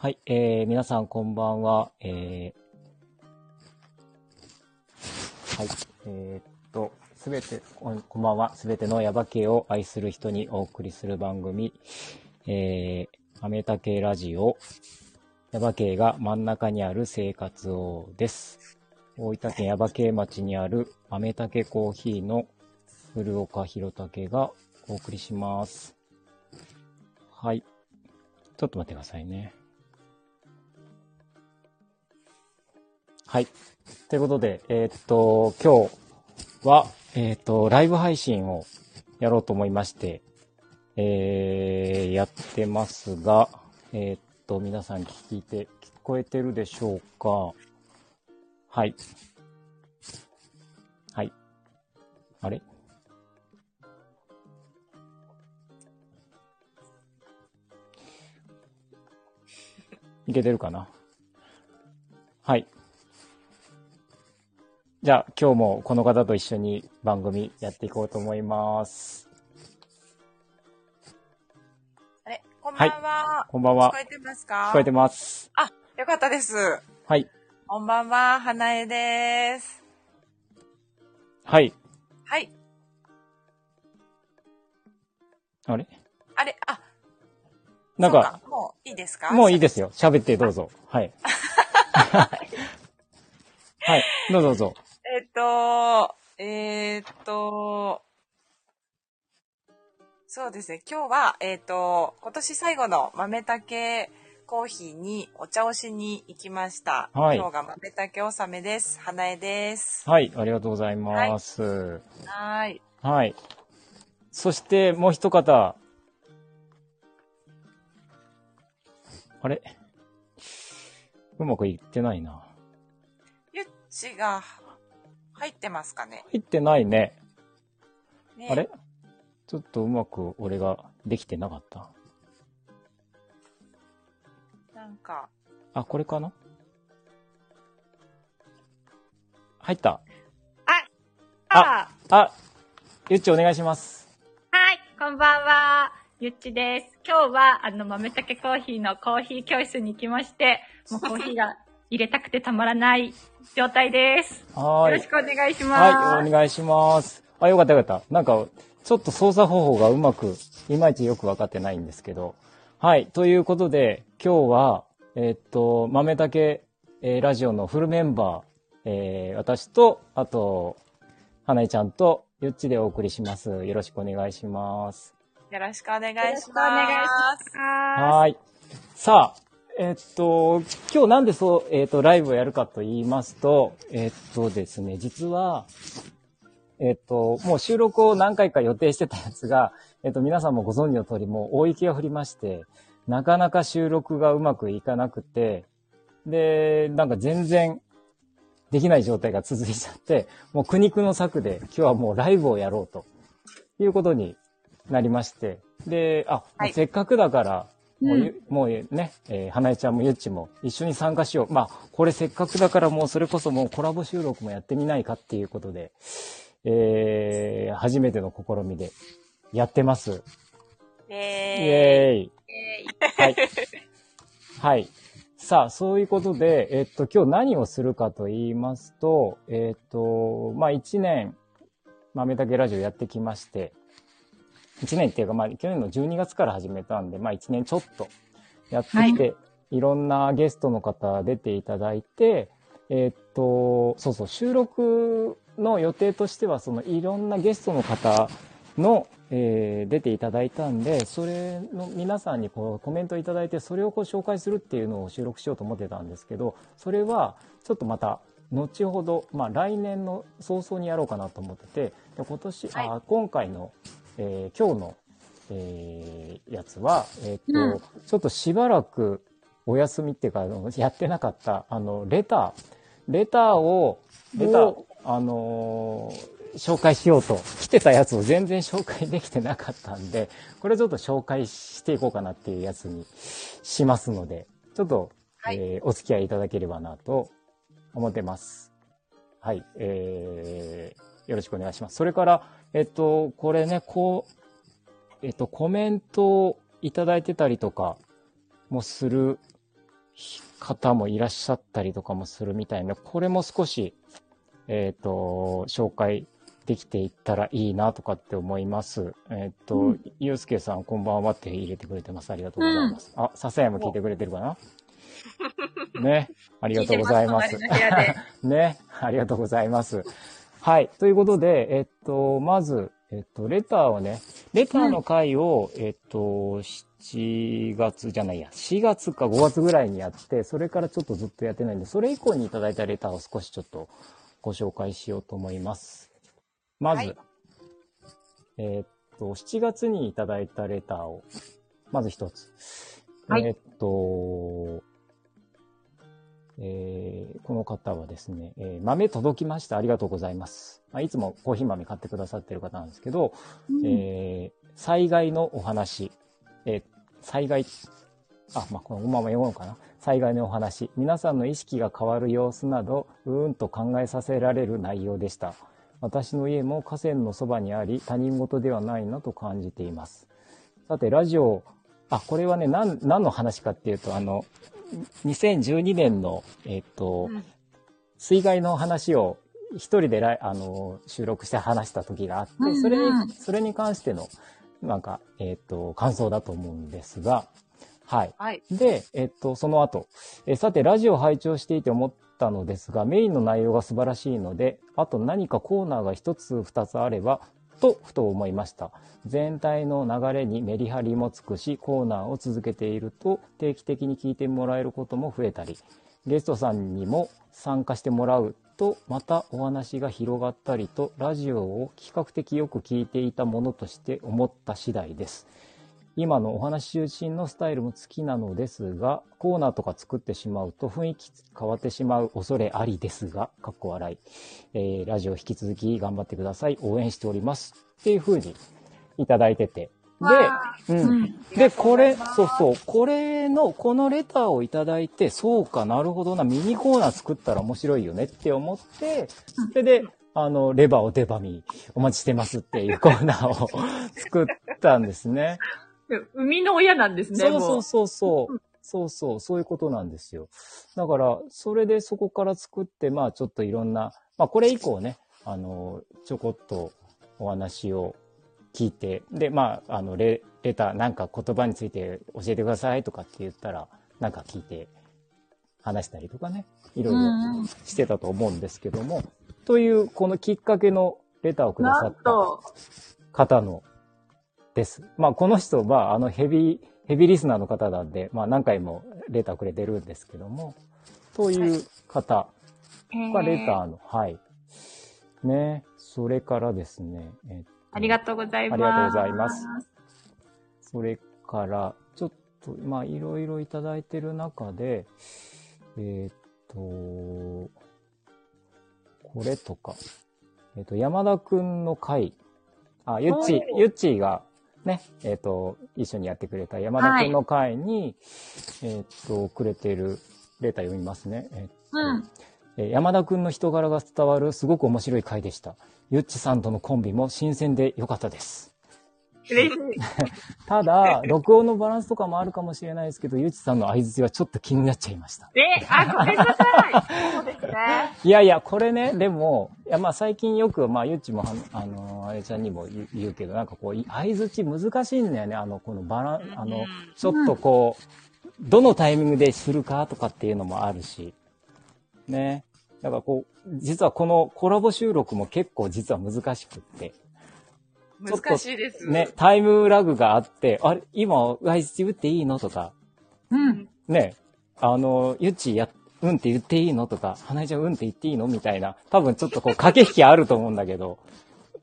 はい、えー、皆さんこんばんは。えー、はい、えー、っと、すべて、こんこんばんは。すべてのヤバ系を愛する人にお送りする番組、えー、アメタケラジオ、ヤバ系が真ん中にある生活をです。大分県ヤバ系町にあるアメタケコーヒーの古岡弘武がお送りします。はい。ちょっと待ってくださいね。はい。ということで、えーっと、今日は、えーっと、ライブ配信をやろうと思いまして、えー、やってますが、えっと、皆さん聞いて、聞こえてるでしょうか？はい。はい。あれ？いけてるかな？はい。じゃあ、今日もこの方と一緒に番組やっていこうと思います。あれ、こんばんは。こんばんは聞こ。えてますか？聞こえてます。あ、よかったです。はい。こんばんは、花江です。はい。はい。あれ？あれ、あ、なんか、もういいですか？もういいですよ。喋ってどうぞ。はい。はい。どうぞどうぞ。えっと、えーっと、そうですね。今日は、えーっと、今年最後の豆竹コーヒーにお茶をしに行きました。はい今日が豆竹納めです。花江です。はい。ありがとうございます。はーい。はい。そして、もう一方。あれ？うまくいってないな。ゆっちが入ってますかね？入ってないね。ねあれ？ちょっとうまく俺ができてなかった。なんか、あ、これかな？入った。ああ、ゆっちお願いします。はい、こんばんは。ゆっちです。今日は、あの、豆たけコーヒーのコーヒー教室に行きまして、もうコーヒーが入れたくてたまらない状態です。はーいよろし。くお願いします。はい、お願いします。あ、よかったよかった。なんか、ちょっと操作方法がうまく、いまいちよくわかってないんですけど。はい、ということで、今日は、えーっと、豆だけ、えーラジオのフルメンバー、えー私と、あと、花江ちゃんと、ゆっちでお送りします。よろしくお願いします。よろしくお願いします。よろしくお願いします。はい。さあ、えっと、今日なんでそう、えっと、ライブをやるかと言いますと、えっとですね、実は、えっと、もう収録を何回か予定してたやつが、えっと、皆さんもご存知の通り、もう大雪が降りまして、なかなか収録がうまくいかなくて、で、なんか全然できない状態が続いちゃって、もう苦肉の策で今日はもうライブをやろうということになりまして、で、あ、はい。せっかくだから、もううんゆ、もうね、えー花江ちゃんもゆっちも一緒に参加しよう。まあ、これせっかくだからもうそれこそもうコラボ収録もやってみないかっていうことで、えー、初めての試みでやってます。イイェーイ。エーイ。はい。はい。さあ、そういうことで、えっと、今日何をするかと言いますと、えっと、まあ、一年、豆だけラジオやってきまして、一年っていうか、まあ、去年の12月から始めたんで、まあ、一年ちょっとやってきて、い、ろんなゲストの方出ていただいて、えっと、そうそう、収録の予定としては、そのいろんなゲストの方の、えー出ていただいたんで、それの皆さんにこうコメントいただいて、それをこう紹介するっていうのを収録しようと思ってたんですけど、それはちょっとまた後ほど、まあ来年の早々にやろうかなと思ってて、で今年、はい。あ今回の、えー今日の、えーやつは、えっ、と、うん。ちょっとしばらくお休みっていうか、あのやってなかった、あの、レター、レターを、レター。お、あのー紹介しようと、来てたやつを全然紹介できてなかったんで、これちょっと紹介していこうかなっていうやつにしますので、ちょっと、はい。えーお付き合いいただければなと思ってます。はい、えー、よろしくお願いします。それから、えっと、これね、こう、えっと、コメントをいただいてたりとかもする方もいらっしゃったりとかもするみたいな、これも少し、えっ、と、紹介できていったらいいなとかって思います。えっ、と、うんゆうすけさんこんばんはって入れてくれてます。ありがとうございます。あ、笹山聞いてくれてるかな？ね。ありがとうございます。ます ね。ありがとうございます。はい。ということで、えっと、まず、えっと、レターをね、レターの回を、えっと、7月じゃないや、4月か5月ぐらいにやって、それからちょっとずっとやってないんで、それ以降にいただいたレターを少しちょっとご紹介しようと思います。まず、はいえっと、7月にいただいたレターを、まず一つ。はいえっと、えーこの方はですね、えー豆届きました。ありがとうございます。まあ、いつもコーヒー豆買ってくださってる方なんですけど、えー災害のお話、えー災害、あ、まあ、このまま読むのかな。災害のお話、皆さんの意識が変わる様子など、うーんと考えさせられる内容でした。私の家も河川のそばにあり、他人事ではないなと感じています。さて、ラジオ、あ、これはね、何、何の話かっていうと、あの、2012年の、えっ、と、うん水害の話を一人であの収録して話した時があって、うんうんそれに、それに関しての、なんか、えっ、と、感想だと思うんですが、はい。はい。で、えっと、その後、えさて、ラジオを拝聴していて思ったのですが、メインの内容が素晴らしいので、あと何かコーナーが一つ二つあれば、と、ふと思いました。全体の流れにメリハリもつくし、コーナーを続けていると、定期的に聞いてもらえることも増えたり、ゲストさんにも参加してもらうと、またお話が広がったりと、ラジオを比較的よく聞いていたものとして思った次第です。今のお話中心のスタイルも好きなのですが、コーナーとか作ってしまうと雰囲気変わってしまう恐れありですが、かっこ笑い。えーラジオ引き続き頑張ってください。応援しております。っていう風にいただいてて。わで、う。うんん。で、これ、そうそう、これの、このレターをいただいて、そうかなるほどな、ミニコーナー作ったら面白いよねって思って、それで、あの、レバーをデバミお待ちしてますっていうコーナーを作ったんですね。生みの親なんですね、そうもそうそうそう。そうそう、そういうことなんですよ。だから、それでそこから作って、まあちょっといろんな、まあこれ以降ね、あの、ちょこっとお話を聞いて、で、まあ、あの、レレター、なんか言葉について教えてくださいとかって言ったら、なんか聞いて話したりとかね、いろいろしてたと思うんですけども、という、このきっかけのレターをくださったと、方のです。まあ、この人は、あの、ヘビー、ヘビーリスナーの方なんで、まあ、何回もレターくれてるんですけども、という方がレターの、はい。ね、それからですね、えっとありがとうございます。ありがとうございます。それから、ちょっと、まあ、いろいろいただいてる中で、えーっと、これとか、えーっと、山田くんの回、あ、ゆっちゆっちが、ね、えーっと、一緒にやってくれた山田くんの回に、えーっと、くれてるレター読みますね。えーうん。えー山田くんの人柄が伝わるすごく面白い回でした。ゆっちさんとのコンビも新鮮で良かったです。嬉しい。ただ、録音のバランスとかもあるかもしれないですけど、ゆうちさんの相槌はちょっと気になっちゃいました。え、あ、ごめんなさい。そうですね。いやいや、これね、でも、いやまあ最近よく、まあゆうちもは、あの、あれちゃんにも言うけど、なんかこう、相槌難しいんだよね。あの、このバラン、あの、ちょっとこう、どのタイミングでするかとかっていうのもあるし、ね。だからこう、実はこのコラボ収録も結構実は難しくって、難しいです。ね、タイムラグがあって、あれ、今、相槌打っていいの？とか、うん。ね、あの、ゆっちや、うんって言っていいの？とか、花江ちゃんうんって言っていいの？みたいな、多分ちょっとこう、駆け引きあると思うんだけど、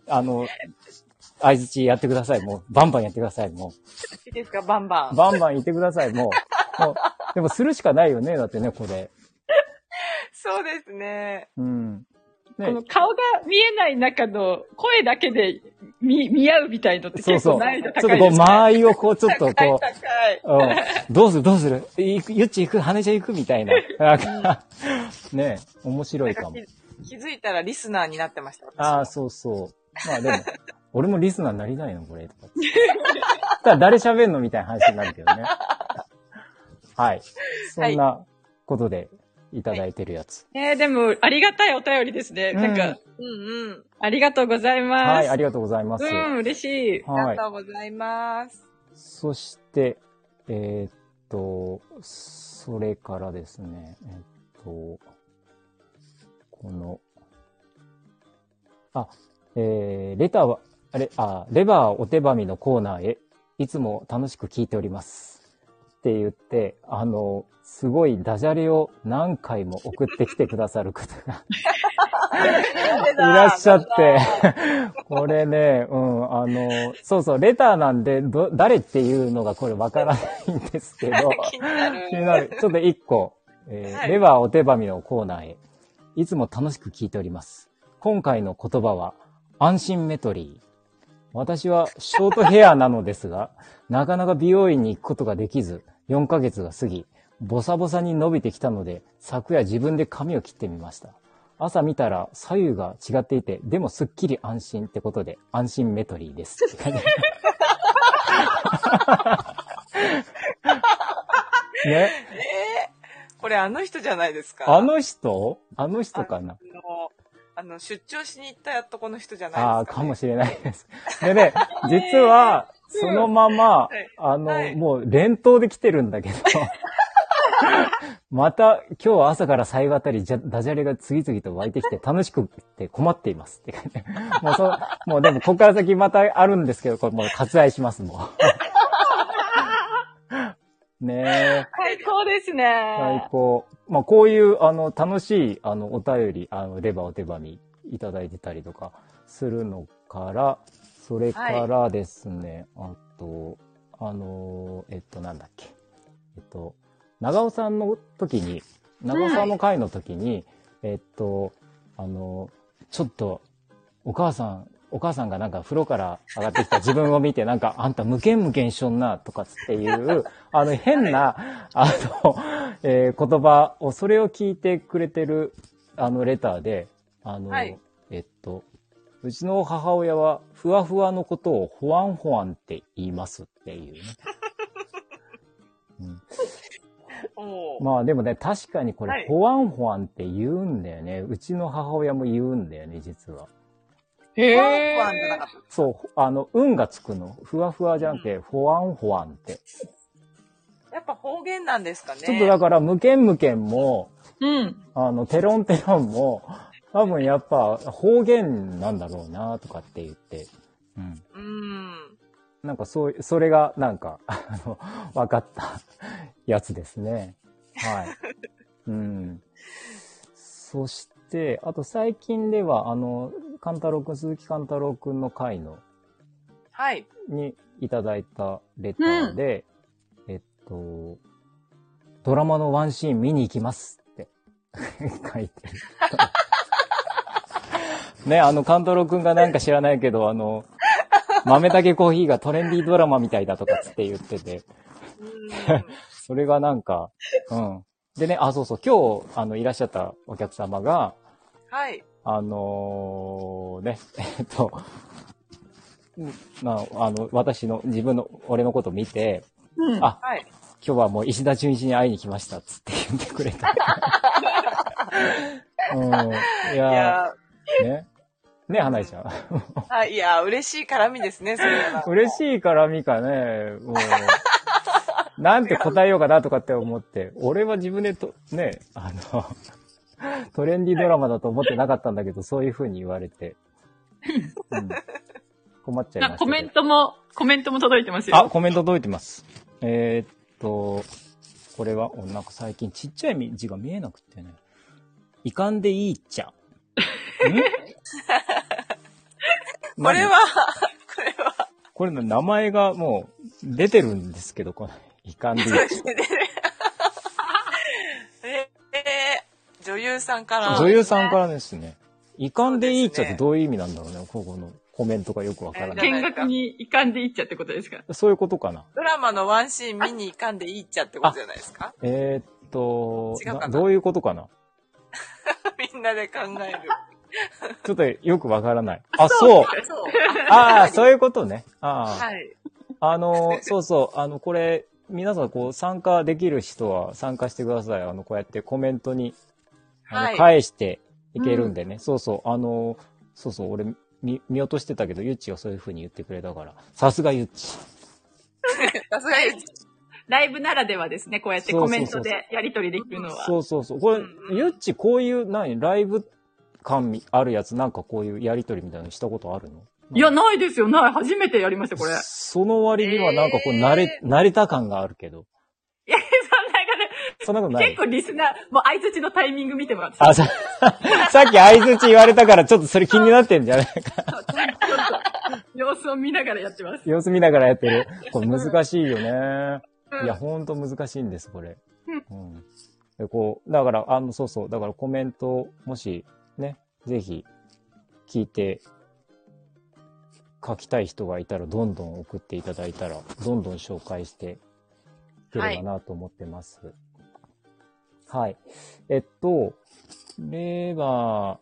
あの、相槌やってください。もう、バンバンやってください。もいいですか、バンバう、ン。バンバン言ってください。もう、もう、でもするしかないよね。だってね、これ。そうですね。うん。ねこの、顔が見えない中の声だけで見、見合うみたいのって結そうそう。構難易度ちょっとこう、高いですね。間合いをこう、ちょっと高いこ高い。う、うん。どうするどうする行く、ゆっち行く羽ちゃん行くみたいな。ね面白いかも。気気づいたらリスナーになってました。私ああ、そうそう。まあでも、俺もリスナーになりたいのこれ、とか。ただ誰喋んのみたいな話になるけどね。はい。そんなことでいただいてるやつ。えー、でも、ありがたいお便りですね。うんなんか、うんうん。ありがとうございます。はい、ありがとうございます。うん、嬉しい。はいありが。とうございます。そして、えーっと、それからですね、えーっと、この、あ、えー、レターは、あれ、あ、レバーお手紙のコーナーへ、いつも楽しく聞いております。って言って、あの、すごいダジャレを何回も送ってきてくださる方がいらっしゃって、これね、うん、あの、そうそう、レターなんで、ど、誰っていうのがこれわからないんですけど、気になる。気になる。ちょっと一個、えーはいレバーお手紙のコーナーへ、いつも楽しく聞いております。今回の言葉は、安心メトリー。私はショートヘアなのですが、なかなか美容院に行くことができず、4ヶ月が過ぎ、ボサボサに伸びてきたので、昨夜自分で髪を切ってみました。朝見たら左右が違っていて、でもすっきり安心ってことで、安心メトリーです。ね。えー、これあの人じゃないですか？あの人？あの人かな？あの、あの出張しに行ったやっとこの人じゃないですか、ね。ああ、かもしれないです。でね、実は、そのまま、はいあの、はいもう連投で来てるんだけど、また今日朝から最後あたりじゃダジャレが次々と湧いてきて楽しくって困っていますって感じ。もうそう、もうでもここから先またあるんですけど、これもう割愛します、もう。ねえ。最高ですね。最高。まあ、こういう、あの、楽しい、あの、お便り、あの、レバーお手紙いただいてたりとかするのから、それからですね、あと、あの、えっと、なんだっけ。えっと、長尾さんの時に、長尾さんの会の時に、えっと、あの、ちょっと、お母さん、お母さんがなんか風呂から上がってきた自分を見て、なんか、あんた無限無限しょんな、とかっていう、あの、変な、あの、えー言葉を、それを聞いてくれてる、あの、レターで、あの、はいえっと、うちの母親は、ふわふわのことを、ほわんほわんって言いますっていうね。うんまあでもね、確かにこれ、はいほわんほわんって言うんだよね。うちの母親も言うんだよね、実は。へワンワンじゃなかった。そう、あの、運がつくの。ふわふわじゃなくて、ほわんほわんって。やっぱ方言なんですかね。ちょっとだから、無限無限も、うん。あの、テロンテロンも、多分やっぱ方言なんだろうな、とかって言って。うん。うん。なんかそう、それがなんか、あの、分かったやつですね。はい。うん。そして、あと最近では、あの、カンタロウくん、鈴木カンタロウくんの回の、はい。にいただいたレターで、えっと、ドラマのワンシーン見に行きますって 書いてる。ね、あの、カンタロウくんがなんか知らないけど、あの、豆だけコーヒーがトレンディードラマみたいだとかつって言ってて、うん それがなんか、うん。でね、あ、そうそう、今日、あの、いらっしゃったお客様が、はい。あのね、えっと、うんまあ、あの、私の、自分の、俺のこと見て、うん。あ、はい。今日はもう石田純一に会いに来ました、つって言ってくれた。うん。いいややね。ね、花井ちゃん。ー、はい、いやー、嬉しい絡みですね、それは。嬉しい絡みかね、もう、なんて答えようかなとかって思って、俺は自分でと、ね、あの、トレンディードラマだと思ってなかったんだけど、そういう風に言われて、うん、困っちゃいましたコメントも、コメントも届いてますよ。あ、コメント届いてます。えーっと、これは、おなんか最近ちっちゃい字が見えなくてね。いかんでいいっちゃ。ん これは、これは、これの名前がもう出てるんですけど、この、いかんでいいっちええー、女優さんから。ゃ。女優さんからですね。いかんでいいっちゃってどういう意味なんだろうね、ここのコメントがよくわからない。見学に行かんでいっちゃってことですか？そういうことかな。ドラマのワンシーン見に行かんでいいっちゃってことじゃないですか？えーっと違うかな？などういうことかな？みんなで考える。ちょっとよくわからない。あ、そう。そう。ああ、そういうことね。ああ。はい。あの、そうそう、あの、これ、皆さん、こう、参加できる人は参加してください。あの、こうやってコメントに、あの、はい返していけるんでね。そうそう、あの、そうそう、俺、見、見落としてたけど、ゆっちがそういう風に言ってくれたから、さすがゆっち。さすがに。ライブならではですね、こうやってコメントでやり取りできるのは。そうそうそう。これ、うんうんゆっち、こういう、何、ライブ感みあるやつ、なんかこういうやりとりみたいなのしたことあるの？いや、ないですよ、ない。初めてやりました、これ。その割にはなんかこう、えー慣れ、慣れた感があるけど。そんなことない結構リスナー、もう相槌のタイミング見てもらって。あ、さ、さっき相づち言われたから、ちょっとそれ気になってんじゃない？か。ちょっと様子を見ながらやってます。様子見ながらやってる。これ難しいよね。うんいや、ほんと難しいんです、これ。うん。で、こう、だから、あの、そうそう、だからコメント、もし、ね、ぜひ、聞いて、書きたい人がいたら、どんどん送っていただいたら、どんどん紹介していければなと思ってます。はい。えっと、レバ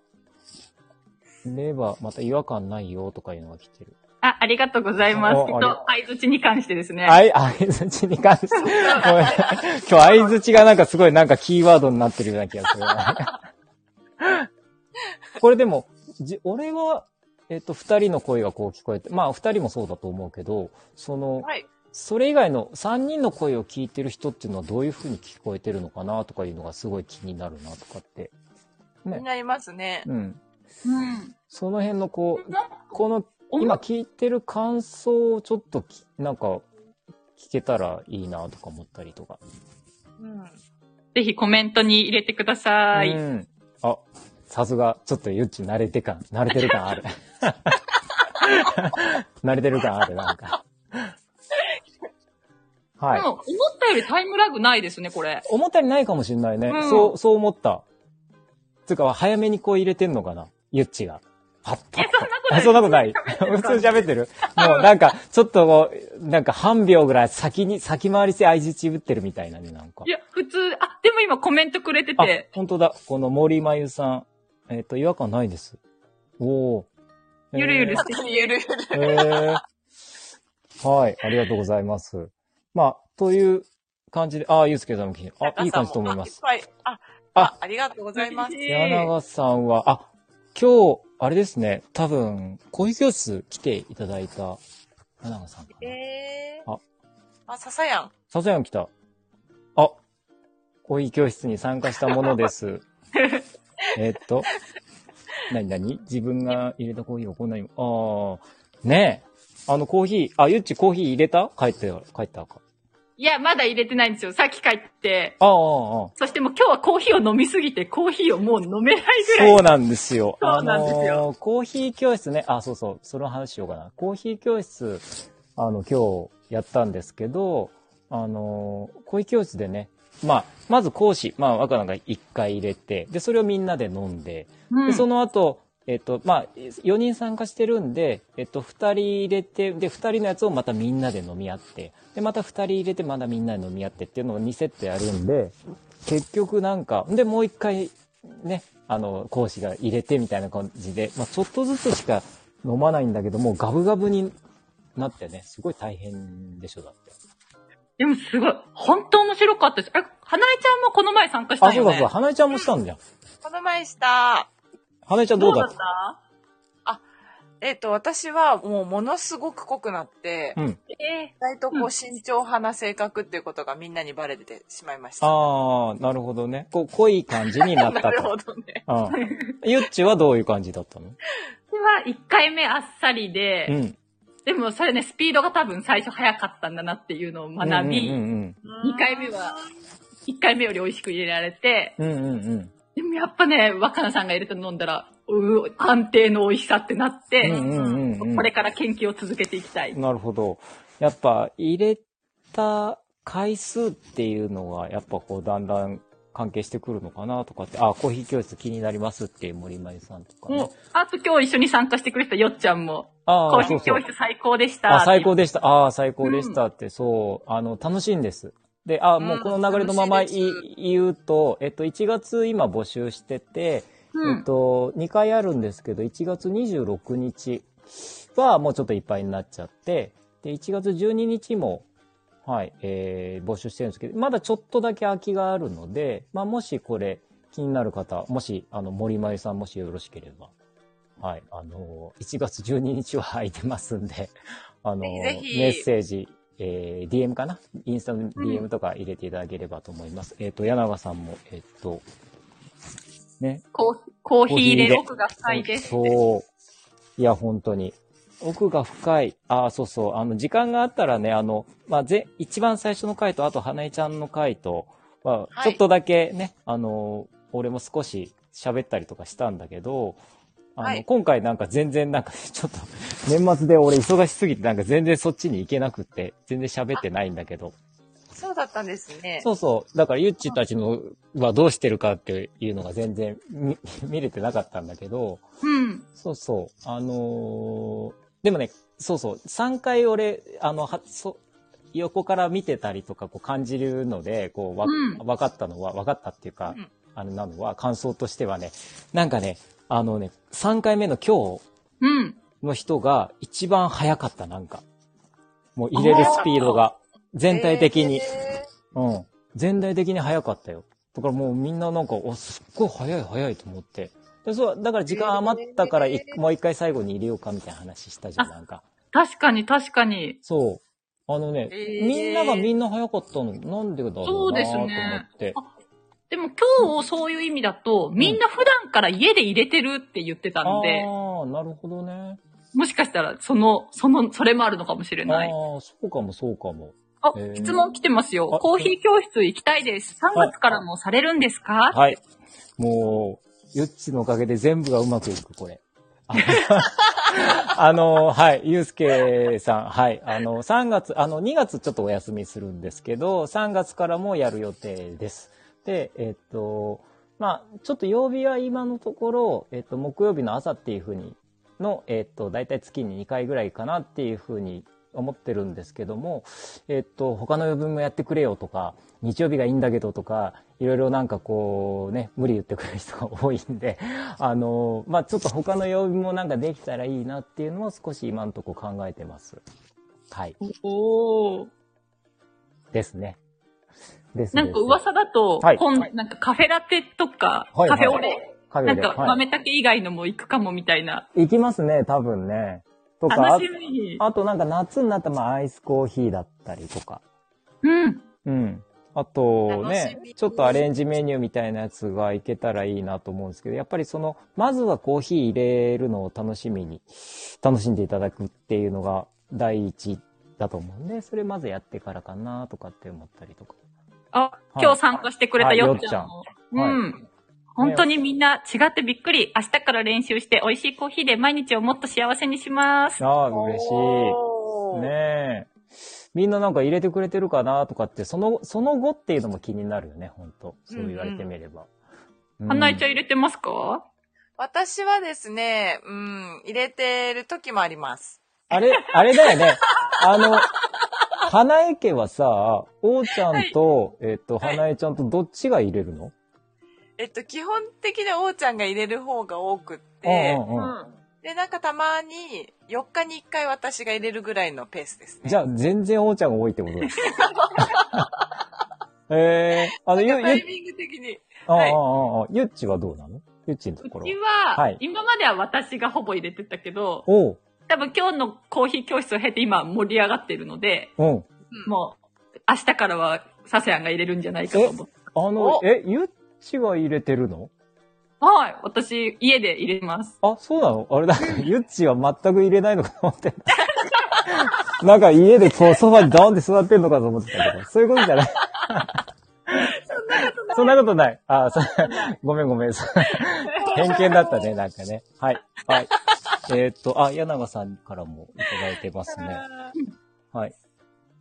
ー、レバー、また違和感ないよとかいうのが来てる。あ、ありがとうございます。おありえっと、相槌に関してですね。あい、相づちに関して。ごめん今日相づちがなんかすごいなんかキーワードになってるような気がする。これでも、じ、俺は、えっと、二人の声がこう聞こえて、まあ二人もそうだと思うけど、その、はい。それ以外の三人の声を聞いてる人っていうのはどういう風に聞こえてるのかなとかいうのがすごい気になるなとかって。ね。気になりますね。うん。うん。その辺のこう、この、今聞いてる感想をちょっとき、なんか、聞けたらいいなとか思ったりとか。うん。ぜひコメントに入れてください。うん。あ、さすが、ちょっとゆっち慣れて感、慣れてる感ある。慣れてる感ある、なんか。はい。でも、思ったよりタイムラグないですね、これ。思ったよりないかもしれないね。うんそう、そう思った。つうか、早めにこう入れてんのかなゆっちが。パッパッパッ。そんなことない。普通に喋ってるもうなんか、ちょっとこう、なんか半秒ぐらい先に、先回りして相づち打ってるみたいなね、なんかい。や、普通、あ、でも今コメントくれてあて、、本当だ。この森まゆさん。えっ、と、違和感ないです。おー。ゆるゆるえしてゆるゆる。ーえーはい、ありがとうございます。まあ、という感じで、あ、ゆうすけさんも来て、あ、いい感じと思います。あ。あ、ああ、ありがとうございます。柳永さんは、あ、今日、あれですね、多分、講義教室来ていただいた柳永さんかな。えー。ああ、ささやん。ささやん来た。あ、講義教室に参加したものです。えっと、なになに自分が入れたコーヒーをこんなに、ああ、ねえ。あのコーヒー、あ、ゆっちコーヒー入れた？帰って、帰ったか。いや、まだ入れてないんですよ。さっき帰って。ああ、ああ、そしてもう今日はコーヒーを飲みすぎて、コーヒーをもう飲めないぐらい。そうなんですよ。そうなんですよあのーコーヒー教室ね、あ、そうそう、その話しようかな。コーヒー教室、あの、今日やったんですけど、あのーコーヒー教室でね、まあ、まず講師、まあ、若菜が1回入れて、で、それをみんなで飲んで、うんで、その後、えっと、まあ、4人参加してるんで、えっと、2人入れて、で、2人のやつをまたみんなで飲み合って、で、また2人入れて、まだみんなで飲み合ってっていうのを2セットやるんで、結局なんか、で、もう一回、ね、あの、講師が入れてみたいな感じで、まあ、ちょっとずつしか飲まないんだけども、ガブガブになってね、すごい大変でしょ、だって。でもすごい、本当面白かったです。え、花江ちゃんもこの前参加したあ、んよね？そうだそうだ、花江ちゃんもしたんじゃん。この前した。花江ちゃんどうだった？えっ、と、私はもうものすごく濃くなって、うん。え意外とこうんう慎重派な性格っていうことがみんなにバレててしまいました。ああ、なるほどね。こう、濃い感じになった なるほと。どね。うん。ゆっちはどういう感じだったの？ー、は1回目あっさりで、うん。でもそれね、スピードが多分最初早かったんだなっていうのを学び、うんうん2回目は、1回目より美味しく入れられて、うん。うんうんうん。でもやっぱね、若菜さんが入れて飲んだら、うー安定の美味しさってなって、うんうんうんうんこれから研究を続けていきたい。なるほど。やっぱ、入れた回数っていうのは、やっぱこう、だんだん関係してくるのかなとかって、あ、コーヒー教室気になりますっていう森まゆさんとかねあと今日一緒に参加してくれたよっちゃんも、ああ、コーヒー教。室最高でした。あ、最高でした。ああ、最高でしたって、そう、あの、楽しいんです。で、あ、もうこの流れのまま言うと、えっと、1月今募集してて、うん。えっと、2回あるんですけど、1月26日はもうちょっといっぱいになっちゃって、で、1月12日もはい、えー募集してるんですけど、まだちょっとだけ空きがあるので、まあ、もしこれ気になる方、もし、あの、森まゆさんもしよろしければ、はい、あの、1月12日は空いてますんで、あの、メッセージ、えー DM かな？インスタの DM とか入れていただければと思います。えっ、と、柳川さんも、えっ、と、ね、コーコーヒー入れコーヒー入れ奥が深いです。そう。いや、本当に。奥が深い。ああ、そうそう。あの、時間があったらね、あの、まあ、ぜ、一番最初の回と、あと、花江ちゃんの回と、まあ、はいちょっとだけね、あの、俺も少し喋ったりとかしたんだけど、あの、はい今回なんか全然なんか、ちょっと、年末で俺忙しすぎてなんか全然そっちに行けなくって、全然喋ってないんだけど。そうだったんですね。そうそう。だから、ゆっちたちのはどうしてるかっていうのが全然見見れてなかったんだけど、うん。そうそう。あのーでもね、そうそう。3回俺、あの、は、そ、横から見てたりとか、こう感じるので、こう、わ、うん分かったのは、分かったっていうか、うんあの、なのは、感想としてはね、なんかね、あのね、3回目の今うん。日の人が一番早かった、なんか。もう入れるスピードが、全体的に。えうん。全体的に早かったよ。だからもうみんななんか、お、すっごい早い早いと思って。でそう、だから時間余ったからもう一回最後に入れようかみたいな話したじゃん、なんか。確かに確かに。そう。あのね、へーみんながみんな早かったの、なんでだろうなと思そうですねって。あでも今日そういう意味だと、みんな普段から家で入れてるって言ってたあので、あ、なるほどね。もしかしたらその、その、それもあるのかもしれあない。あ、そうかもそうかも。あへー、質問来てますよあ。コーヒー教室行きたいです。3月からもされるんですか？はい。もう、ゆっちのおかげで全部がうまくいく、これ。あ あの、はい、ゆうすけさん、はい、あの、3月、あの、2月ちょっとお休みするんですけど、3月からもやる予定です。で、えっと、まあ、ちょっと曜日は今のところ、えっと、木曜日の朝っていうふうに、の、えっと、だいたい月に2回ぐらいかなっていうふうに思ってるんですけども、えっと、他の曜日もやってくれよとか、日曜日がいいんだけどとか、いろいろなんかこうね、無理言ってくれる人が多いんで、あの、まあ、ちょっと他の曜日もなんかできたらいいなっていうのを少し今のとこ考えてます。はい。おー。ですね。ですなんか噂だと、はい今なんかカフェラテとか、はいカフェオレ、カフェで。なんかはい。豆竹以外のも行くかもみたいな。行きますね、多分ね。とか、楽しみ。ああとなんか夏になったらまあアイスコーヒーだったりとか。うん。うん。あと楽しみね、ちょっとアレンジメニューみたいなやつがいけたらいいなと思うんですけど、やっぱりその、まずはコーヒー入れるのを楽しみに、楽しんでいただくっていうのが第一だと思うんで、それまずやってからかなとかって思ったりとか。あ、今日参加してくれたはいよっちゃんも。はいうん。本当にみんな違ってびっくり。明日から練習して美味しいコーヒーで毎日をもっと幸せにします。ああ、嬉しい。ねえ。みんななんか入れてくれてるかなとかって、その、その後っていうのも気になるよね、本当そう言われてみれば。うん花井ちゃん入れてますか？私はですね、うん、入れてる時もあります。あれ、あれだよね。あの、花江家はさ、王ちゃんと、えっと、はい。花江ちゃんとどっちが入れるの、えっと、基本的に王ちゃんが入れる方が多くっうんて、うん。うん。で、なんかたまに4日に1回私が入れるぐらいのペースですね。じゃあ、全然王ちゃんが多いってことだ。えー、あの、ゆ、ゆ、タイミング的に。ああ、はい。ああ、ゆっちはどうなの？ゆっちのとうころちは、はい。今までは私がほぼ入れてたけど、おう、多分今日のコーヒー教室を経て今盛り上がってるので、うん。うんもう明日からはサセアンが入れるんじゃないかと思って。あの、おえ、ゆっちが入れてるの？はい。私、家で入れます。あ、そうなの？あれだ、ゆっちは全く入れないのかと思ってた。なんか家でこうソファにドーンって座ってんのかと思ってたけど、そういうことじゃない。そんなことない。あ、そごめんごめん。そ う偏見だったね、なんかね。はい。はい。えーっと、あ、柳川さんからもいただいてますね。はい。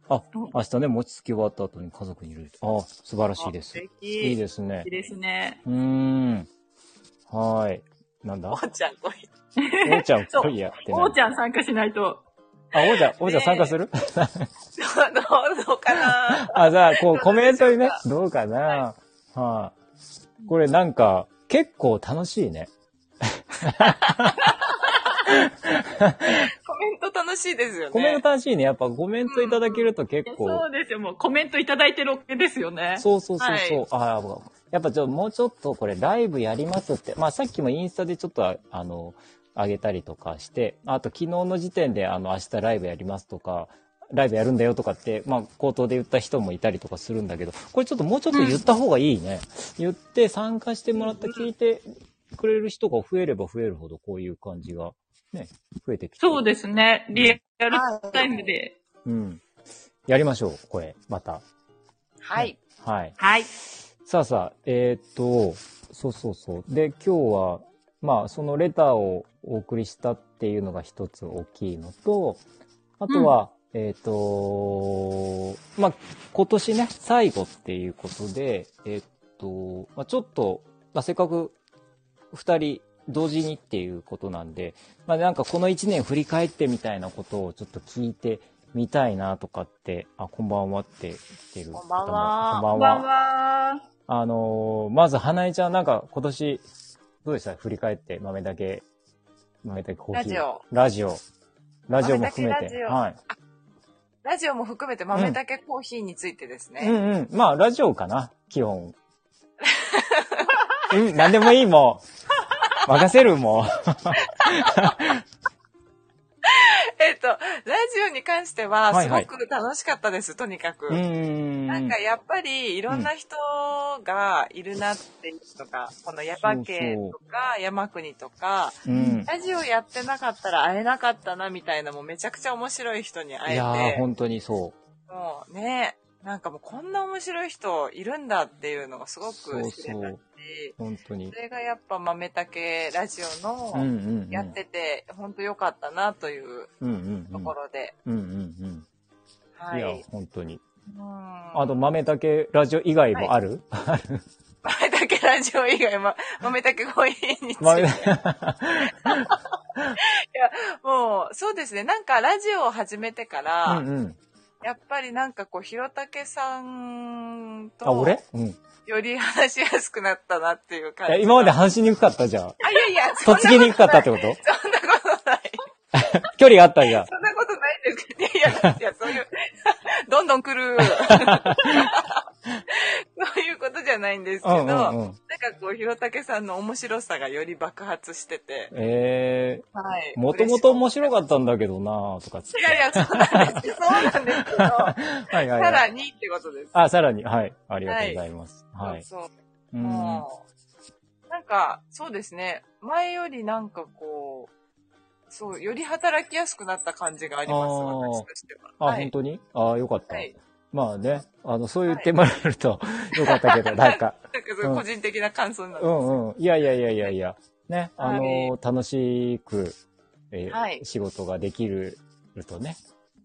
あ、明日ね、餅つき終わった後に家族にいる。あ、素晴らしいです。いいいですねいい。ですね。うーん。はい。なんだ？王ちゃん、こい。おーちゃん来いやっておーちゃん参加しないと。あ、おーちゃん、おーちゃん参加する？どうどうかな あ、じゃあ、こう、コメントにね、どうかなはい。これなんか、結構楽しいね。コメント楽しいですよね。コメント楽しいね。やっぱコメントいただけると結構、そうですよ。もうコメントいただいてるわけですよね。そうそうそうそう。ああ、やっぱちょ、もうちょっとこれライブやりますって。まあさっきもインスタでちょっとああの、上げたりとかして、あと昨日の時点であの明日ライブやりますとか、ライブやるんだよとかって、まあ口頭で言った人もいたりとかするんだけど、これちょっともうちょっと言った方がいいね。言って参加してもらった、聞いてくれる人が増えれば増えるほどこういう感じがね、増えてきて。そうですね。リアルタイムで。うん。やりましょう、これ、また。はい。はい。はい。さあさあ、えーっと、そうそうそう。で、今日は、まあ、そのレターをお送りしたっていうのが一つ大きいのと、あとは、えーっと、まあ、今年ね、最後っていうことで、えーっと、まあ、ちょっと、まあ、せっかく二人同時にっていうことなんで、まあ、なんかこの一年振り返ってみたいなことをちょっと聞いてみたいなとかって、あ、こんばんはって来てる方も。こんばんはこんばんは。は。あのーまず、花江ちゃん、なんか今年、どうでした？振り返って、豆だけ、豆だけコーヒー。ラジオ。ラジオ。ラジオも含めて。はい。ラジオも含めて豆だけコーヒーについてですうね。んうん。まあ、ラジオかな、基本。うん、なんでもいい、もう。任せる、もう。えっと、ラジオに関しては、すはいはい。ごく楽しかったです、とにかく。なんかやっぱりいろんな人がいるなっていうのが、この山家とか山国とか、うん。ラジオやってなかったら会えなかったなみたいなもうめちゃくちゃ面白い人に会えいや本当にそもう。ね、なんかもうこんな面白い人いるんだっていうのがすごくそう知れた。し、そう本当にそ。れがやっぱ豆竹ラジオのんうん。やってて、本当良かったなという。ところで、うんうんうん。いやはい。、本当に。うんあと、豆だけラジオ以外もある、ある？豆竹ラジオ以外、ま、豆竹コーヒーについて。豆 もう、そうですね。なんかラジオを始めてから、うんうん。やっぱりなんかこう、ひろたけさんと、あ、俺？うん。いより話しやすくなったなっていう感じ。今まで話しにくかったじゃん。あ、いやいや、とっつきにくかったってこと？そんなことない。距離があったじゃん。そんなことないですけど、いやいや、いや、そういう、どんどん来る。そういうことじゃないんですけど、うんうんうん。なんかこう、ひろたけさんの面白さがより爆発してて、えはい。ー、もともと面白かっったんだけどなとかつって。いやいや、そうなんですよ。そうなんですけど、はいはい、さはい。らにってことです。あ、さらに、はい。ありがとうございます。はい。そうそう。うん。なんか、そうですね。前よりなんかこう、そう、より働きやすくなった感じがあります、あー私としては。あ、はい本当に？あよかった。はい。まあね、あの、そう言ってもらえるとよかったけど、なんか、なんかそういう個人的な感想になる。うんうん。いやいやいやいやいや、ね、あの、はい楽しく、えーはい仕事ができるとね。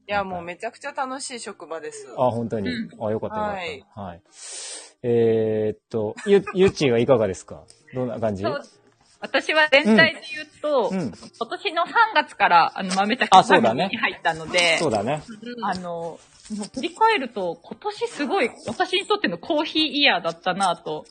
いや、もうめちゃくちゃ楽しい職場です。あ、本当に。うあ、よかったよかった。はいはい。えーっと、ゆ、ゆっちーはいかがですか？どんな感じ？私は全体で言うと、うん。今年の3月から、あの、豆竹あそうだねファミリーに入ったので、そうだね。あの、もう振り返ると、今年すごい、私にとってのコーヒーイヤーだったなと、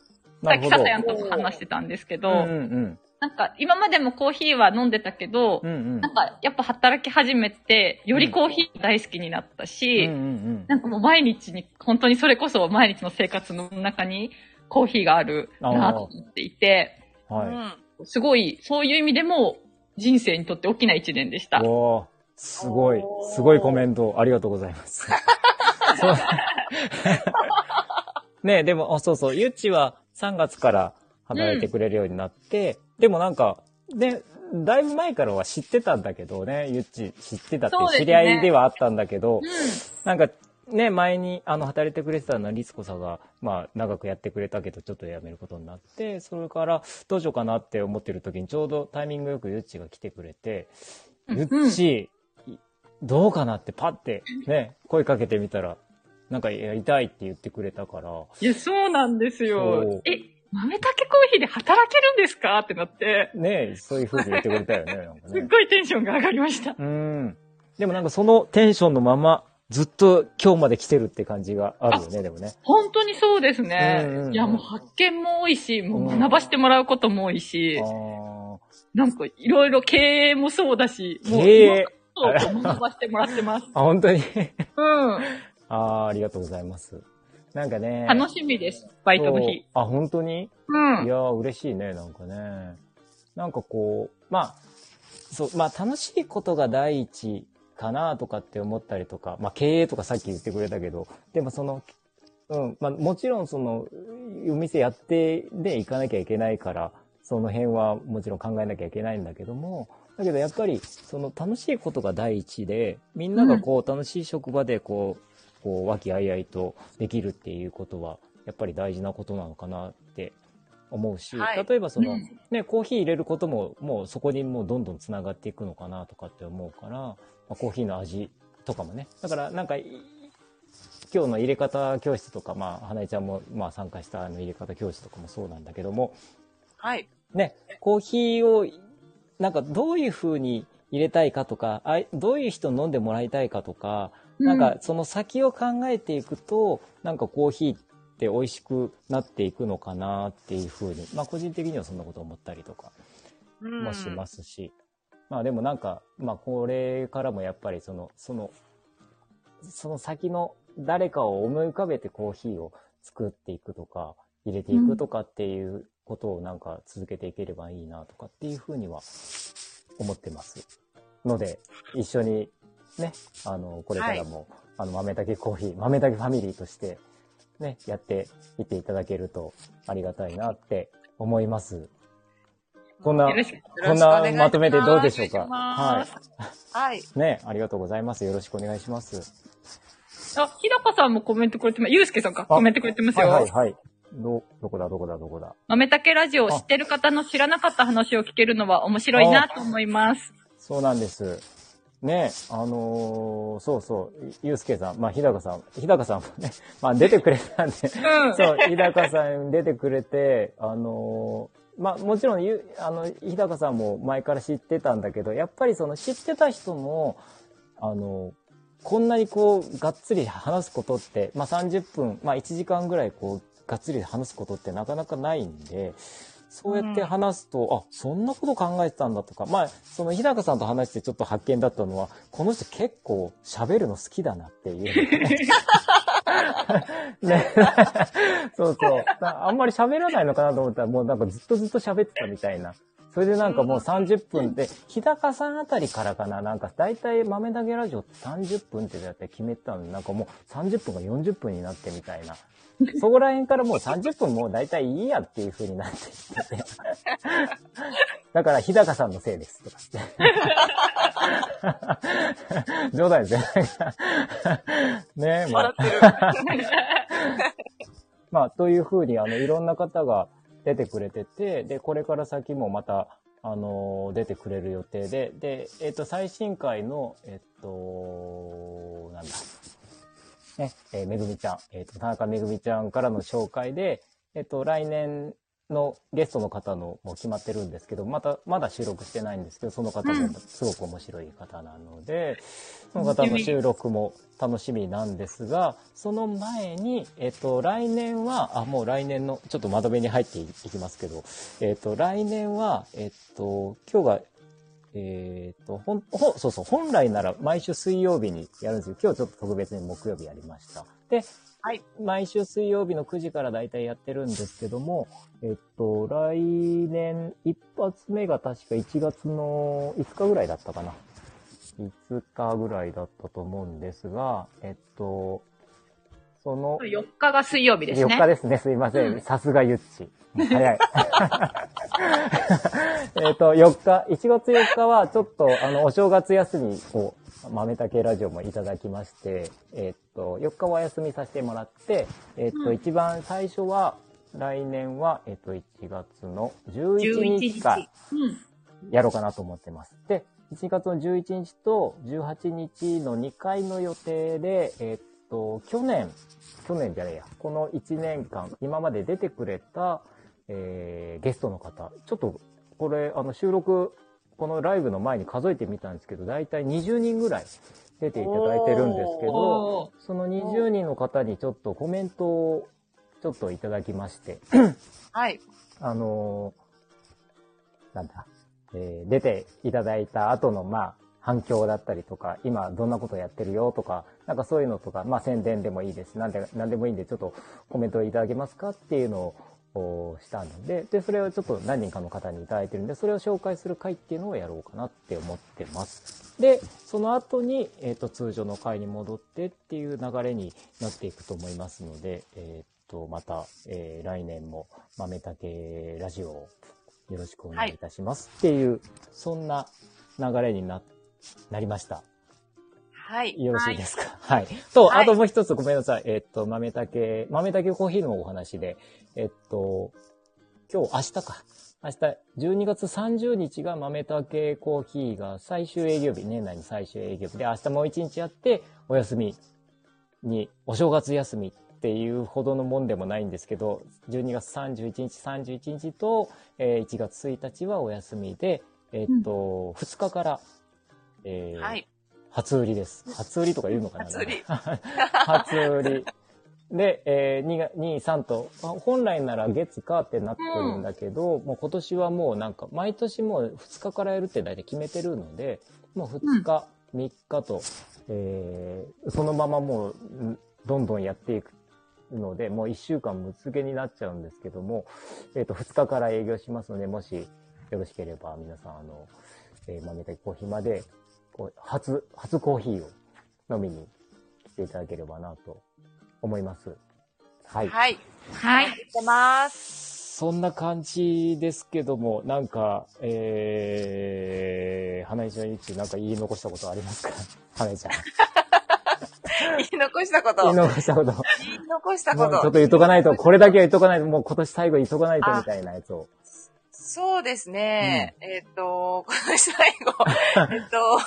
さっき。ささやんとも話してたんですけど、うんうんなんか今までもコーヒーは飲んでたけど、うん。うんうんなんかやっぱ働き始めて、よりコーヒー大好きになったし、うんうんなんかもう毎日に、本当にそれこそ毎日の生活の中にコーヒーがあるなと思っていて、うん。はい。うんすごい、そういう意味でも人生にとって大きな一年でした。おーすごいすごいコメントありがとうございます。そう。ねでも、あそうそう、ゆっちは3月から働いてくれるようになって、でもなんか、ね、だいぶ前からは知ってたんだけどね、ゆっち知ってたって知り合いではあったんだけど、うん。なんか、ね、前に、あの、働いてくれてたのは、律子さんが、まあ、長くやってくれたけど、ちょっと辞めることになって、それから、どうしようかなって思ってる時に、ちょうどタイミングよくゆっちが来てくれて、うん。ゆっち、いどうかなってパッて、ね、声かけてみたら、なんかやりたいって言ってくれたから、いや、そうなんですよ。え、豆竹コーヒーで働けるんですか？ってなって、ね、そういう風に言ってくれたよね、なんかすっね。ごいテンションが上がりました。うん。でもなんかそのテンションのまま、ずっと今日まで来てるって感じがあるよね、でもね。本当にそうですね。うんうんうんいや、もう発見も多いし、もううん学ばしてもらうことも多いし、あーなんかいろいろ経営もそうだし、もう経営。そうそう、学ばせてもらってます。あ、本当に？うん。あーありがとうございます。なんかね。楽しみです、バイトの日。あ、本当に？うんい。やー、嬉しいね、なんかね。なんかこう、まあ、そう、まあ楽しいことが第一かなとかって思ったりとか、まあ経営とかさっき言ってくれたけど、でもその、うん、まあもちろんその、お店やってで行かなきゃいけないから、その辺はもちろん考えなきゃいけないんだけども、だけどやっぱりその楽しいことが第一で、みんながこう楽しい職場でこう、こう和気あいあいとできるっていうことは、やっぱり大事なことなのかなって思うし、はい例えばその、うんね、コーヒー入れることも、もうそこにもうどんどんつながっていくのかなとかって思うから、まあ、コーヒーの味とかもね。だからなんかい、今日の入れ方教室とか、まあ、花江ちゃんも、まあ、参加したあの入れ方教室とかもそうなんだけども、はい。ね、コーヒーを、なんかどういう風に入れたいかとか、あいどういう人飲んでもらいたいかとか、なんかその先を考えていくと、なんかコーヒーって美味しくなっていくのかなっていう風に、まあ個人的にはそんなこと思ったりとかうんもしますし、まあでもなんか、まあこれからもやっぱりその、その、その先の誰かを思い浮かべてコーヒーを作っていくとか、入れていくとかっていうことをなんか続けていければいいなとかっていうふうには思ってます。ので、一緒にね、あの、これからも、あの、豆竹コーヒー、豆竹ファミリーとして、ね、やっていっていただけるとありがたいなって思います。こんな、こんなまとめでどうでしょうか？はい。はい。い。ね、ありがとうございます。よろしくお願いします。あ、日高さんもコメントくれてます。ゆうすけさんか？コメントくれてますはいよ。はいはい。ど、どこだどこだどこだ。豆竹ラジオを知ってる方の知らなかった話を聞けるのは面白いなと思います。そうなんです。ね、あのーそうそう、ゆうすけさん、まあ、日高さん、日高さんもね、まあ、出てくれたんで、うん。そう、日高さん出てくれて、あのーまあ、もちろんゆ、あの、日高さんも前から知ってたんだけど、やっぱりその知ってた人も、あのこんなにこう、がっつり話すことって、まあ、30分、まあ、1時間ぐらいこう、がっつり話すことってなかなかないんで、そうやって話すと、あ、そんなこと考えてたんだとか、まあ、その日高さんと話してちょっと発見だったのは、この人結構喋るの好きだなっていう。ね。そうそう。なあんまり喋らないのかなと思ったら、もうなんかずっとずっと喋ってたみたいな。それでなんかもう30分で、日高さんあたりからかな、なんか大体豆だけラジオって30分ってだって決めてたのになんかもう30分が40分になってみたいな。そこら辺からもう30分もう大体いいやっていう風になってきてて。だから日高さんのせいですとかって。冗談ですよ。ねえ、まあ。まあ、というふうに、あの、いろんな方が出てくれてて、で、これから先もまた、あの、出てくれる予定で、で、えっ、と、最新回の、えっ、と、なんだ、ね、えーめぐみちゃん、えっ、と、田中めぐみちゃんからの紹介で、えっ、と、来年のゲストの方のもう決まってるんですけど、また、まだ収録してないんですけど、その方もすごく面白い方なので、その方の収録も楽しみなんですが、その前に、えっと、来年は、あ、もう来年の、ちょっと窓辺に入っていきますけど、えっと、来年は、えっと、今日が、えっと、ほん、ほ、そうそう、本来なら毎週水曜日にやるんですけど、今日ちょっと特別に木曜日やりました。で、はい。毎週水曜日の9時からだいたいやってるんですけども、えっと、来年一発目が確か1月の5日ぐらいだったかな。5日ぐらいだったと思うんですが、えっと、その、4日が水曜日ですね。4日ですね。すいませ。うんんさすがゆっち。早い。えっと、4日、1月4日はちょっと、あの、お正月休みを、豆竹ラジオもいただきまして、えっと、4日はお休みさせてもらって、えっと、うん一番最初は、来年は、えっと、1月の11 11日日。か、うん。やろうかなと思ってます。で、1月の11日と18日の2回の予定で、えっと、去年、去年じゃねえや、この1年間、今まで出てくれた、えー、ゲストの方、ちょっと、これ、あの、収録、このライブの前に数えてみたんですけど、だいたい20人ぐらい出ていただいてるんですけど、その20人の方にちょっとコメントをちょっといただきまして、はい。あのーなんだ、えー出ていただいた後の、まあ、反響だったりとか、今どんなことやってるよとか、なんかそういうのとか、まあ宣伝でもいいです。なんで、なんでもいいんで、ちょっとコメントいただけますかっていうのをしたので、で、それをちょっと何人かの方にいただいてるんで、それを紹介する回っていうのをやろうかなって思ってます。で、その後に、えっ、と、通常の回に戻ってっていう流れになっていくと思いますので、えっ、と、また、えー来年も豆竹ラジオをよろしくお願いいたしますっていう、そんな流れにな、なりました。はい。よろしいですか？はい。と、はいあともう一つごめんなさい。えっと、豆竹、豆竹コーヒーのお話で、えっと、今日、明日か。明日、12月30日が豆竹コーヒーが最終営業日、年内に最終営業日で、明日もう一日やって、お休みに、お正月休みっていうほどのもんでもないんですけど、12月31日、31日と、えー1月1日はお休みで、えっと、2日から、えーはい。初売りです。初売りとか言うのかな？初売り 初売り。で、えー、2が、2、3と、あ本来なら月かってなってるんだけど、もう今年はもうなんか、毎年もう2日からやるって大体決めてるので、もう2日、3日と、えー、そのままもう、んどんどんやっていくので、もう1週間無つげになっちゃうんですけども、えっ、と、2日から営業しますので、もしよろしければ皆さん、あの、えー豆炊きコーヒーまで、こう、初、初コーヒーを飲みに来ていただければなと思います。はい。はい。はい。てます。そんな感じですけども、なんか、えー、花井ちゃんゆち、なんか言い残したことありますか？花井ちゃん。言い残したこと。言い言い残したこと。も残したうちょっこと。と言っとかないと、これだけは言っとかないと、もう今年最後言っとかないとみたいなやつを。そうですね。えっ、と、この最後、えっと、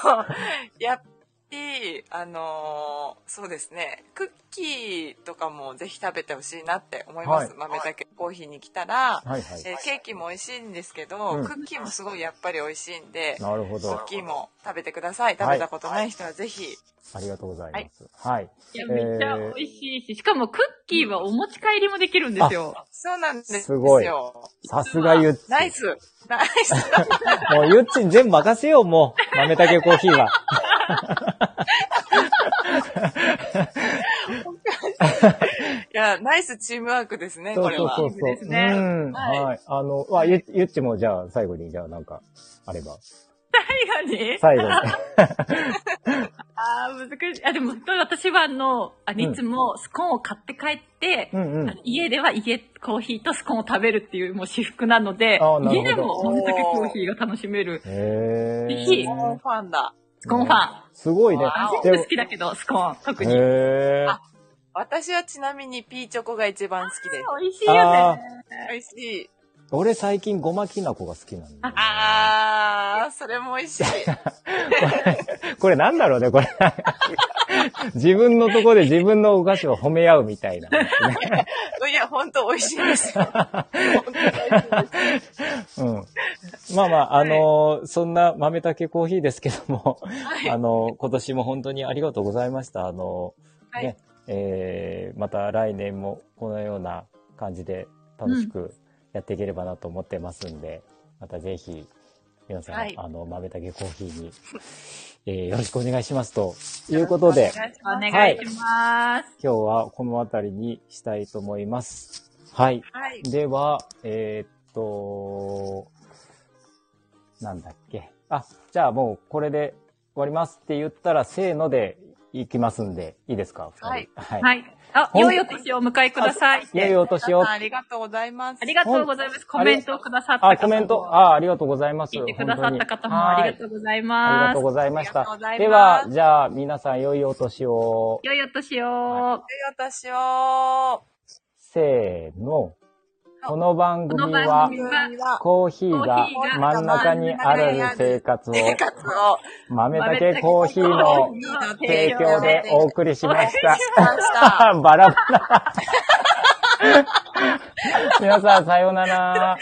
やっぱり、あのーそうですね、クッキーとかもぜひ食べてほしいなって思います。はい豆だけコーヒーに来たら、はいはい。えーケーキも美味しいんですけど、うんクッキーもすごいやっぱり美味しいんで、なるほどクッ。キーも食べてください。食べたことない人はぜひ。ありがとうございます。はい。いや、めっちゃ美味しいし、しかもクッキーはお持ち帰りもできるんですよ。そうなんですよ。すごいさすがゆっち。ナイスナイス もうゆっちに全部任せよう、もう。豆たけコーヒーは。いや、ナイスチームワークですね、これは。そうそうそう。ですねうん。はいはい。あの、わ、ゆ、ゆっちもじゃあ最後に、じゃあなんか、あれば。最後に？最後に。ああ、難しい。あ、でも、私はあの、あのいつもスコーンを買って帰って、うんうん。家では家コーヒーとスコーンを食べるっていうもう私服なので家でも豆たけコーヒーが楽しめるへぜひー。もうファンだ。スコーンファン。すごいね。全部好きだけど、スコーン、特に。へー。あ私はちなみにピーチョコが一番好きです。美味しいよあね。美味しい。俺最近ごまきな粉が好きなんだよね。あー、それも美味しい。これ なんだろうね、これ。自分のとこで自分のお菓子を褒め合うみたいな。いや、ほんと美味しいですよ。本当に美味しいです。うん。まあまあ、あのーそんな豆たけコーヒーですけども、はいあのー今年も本当にありがとうございました。あのーはいね、えー、また来年もこのような感じで楽しくやっていければなと思ってますんで、またぜひ、皆さん、はいあの、豆たけコーヒーに、えーよろしくお願いしますということで、お願いします。今日はこの辺りにしたいと思います。はい。はい。では、えーっと、なんだっけ。あ、じゃあもうこれで終わりますって言ったら、せーのでいきますんで、いいですか二人？はい。はい。はい。あ、良いお年をお迎えください。良いお年を皆さん。ありがとうございます。ありがとうございます。コメントをくださった方あ、コメント、あ、ありがとうございます。聞いてくださった方もありがとうございはいありますがとう。ございましたありがとうござ。いますでは、じゃあ、皆さん良いお年を。良いお年を。良いお年を。せーの。この番組は、コーヒーが真ん中にある生活を、生活を豆だけコーヒーの提供でお送りしました。バラバラ。皆さん、さようなら。は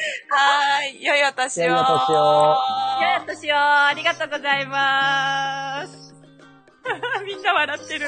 ーい。良いお年を。良いお年を良いお年を。ありがとうございます。みんな笑ってる。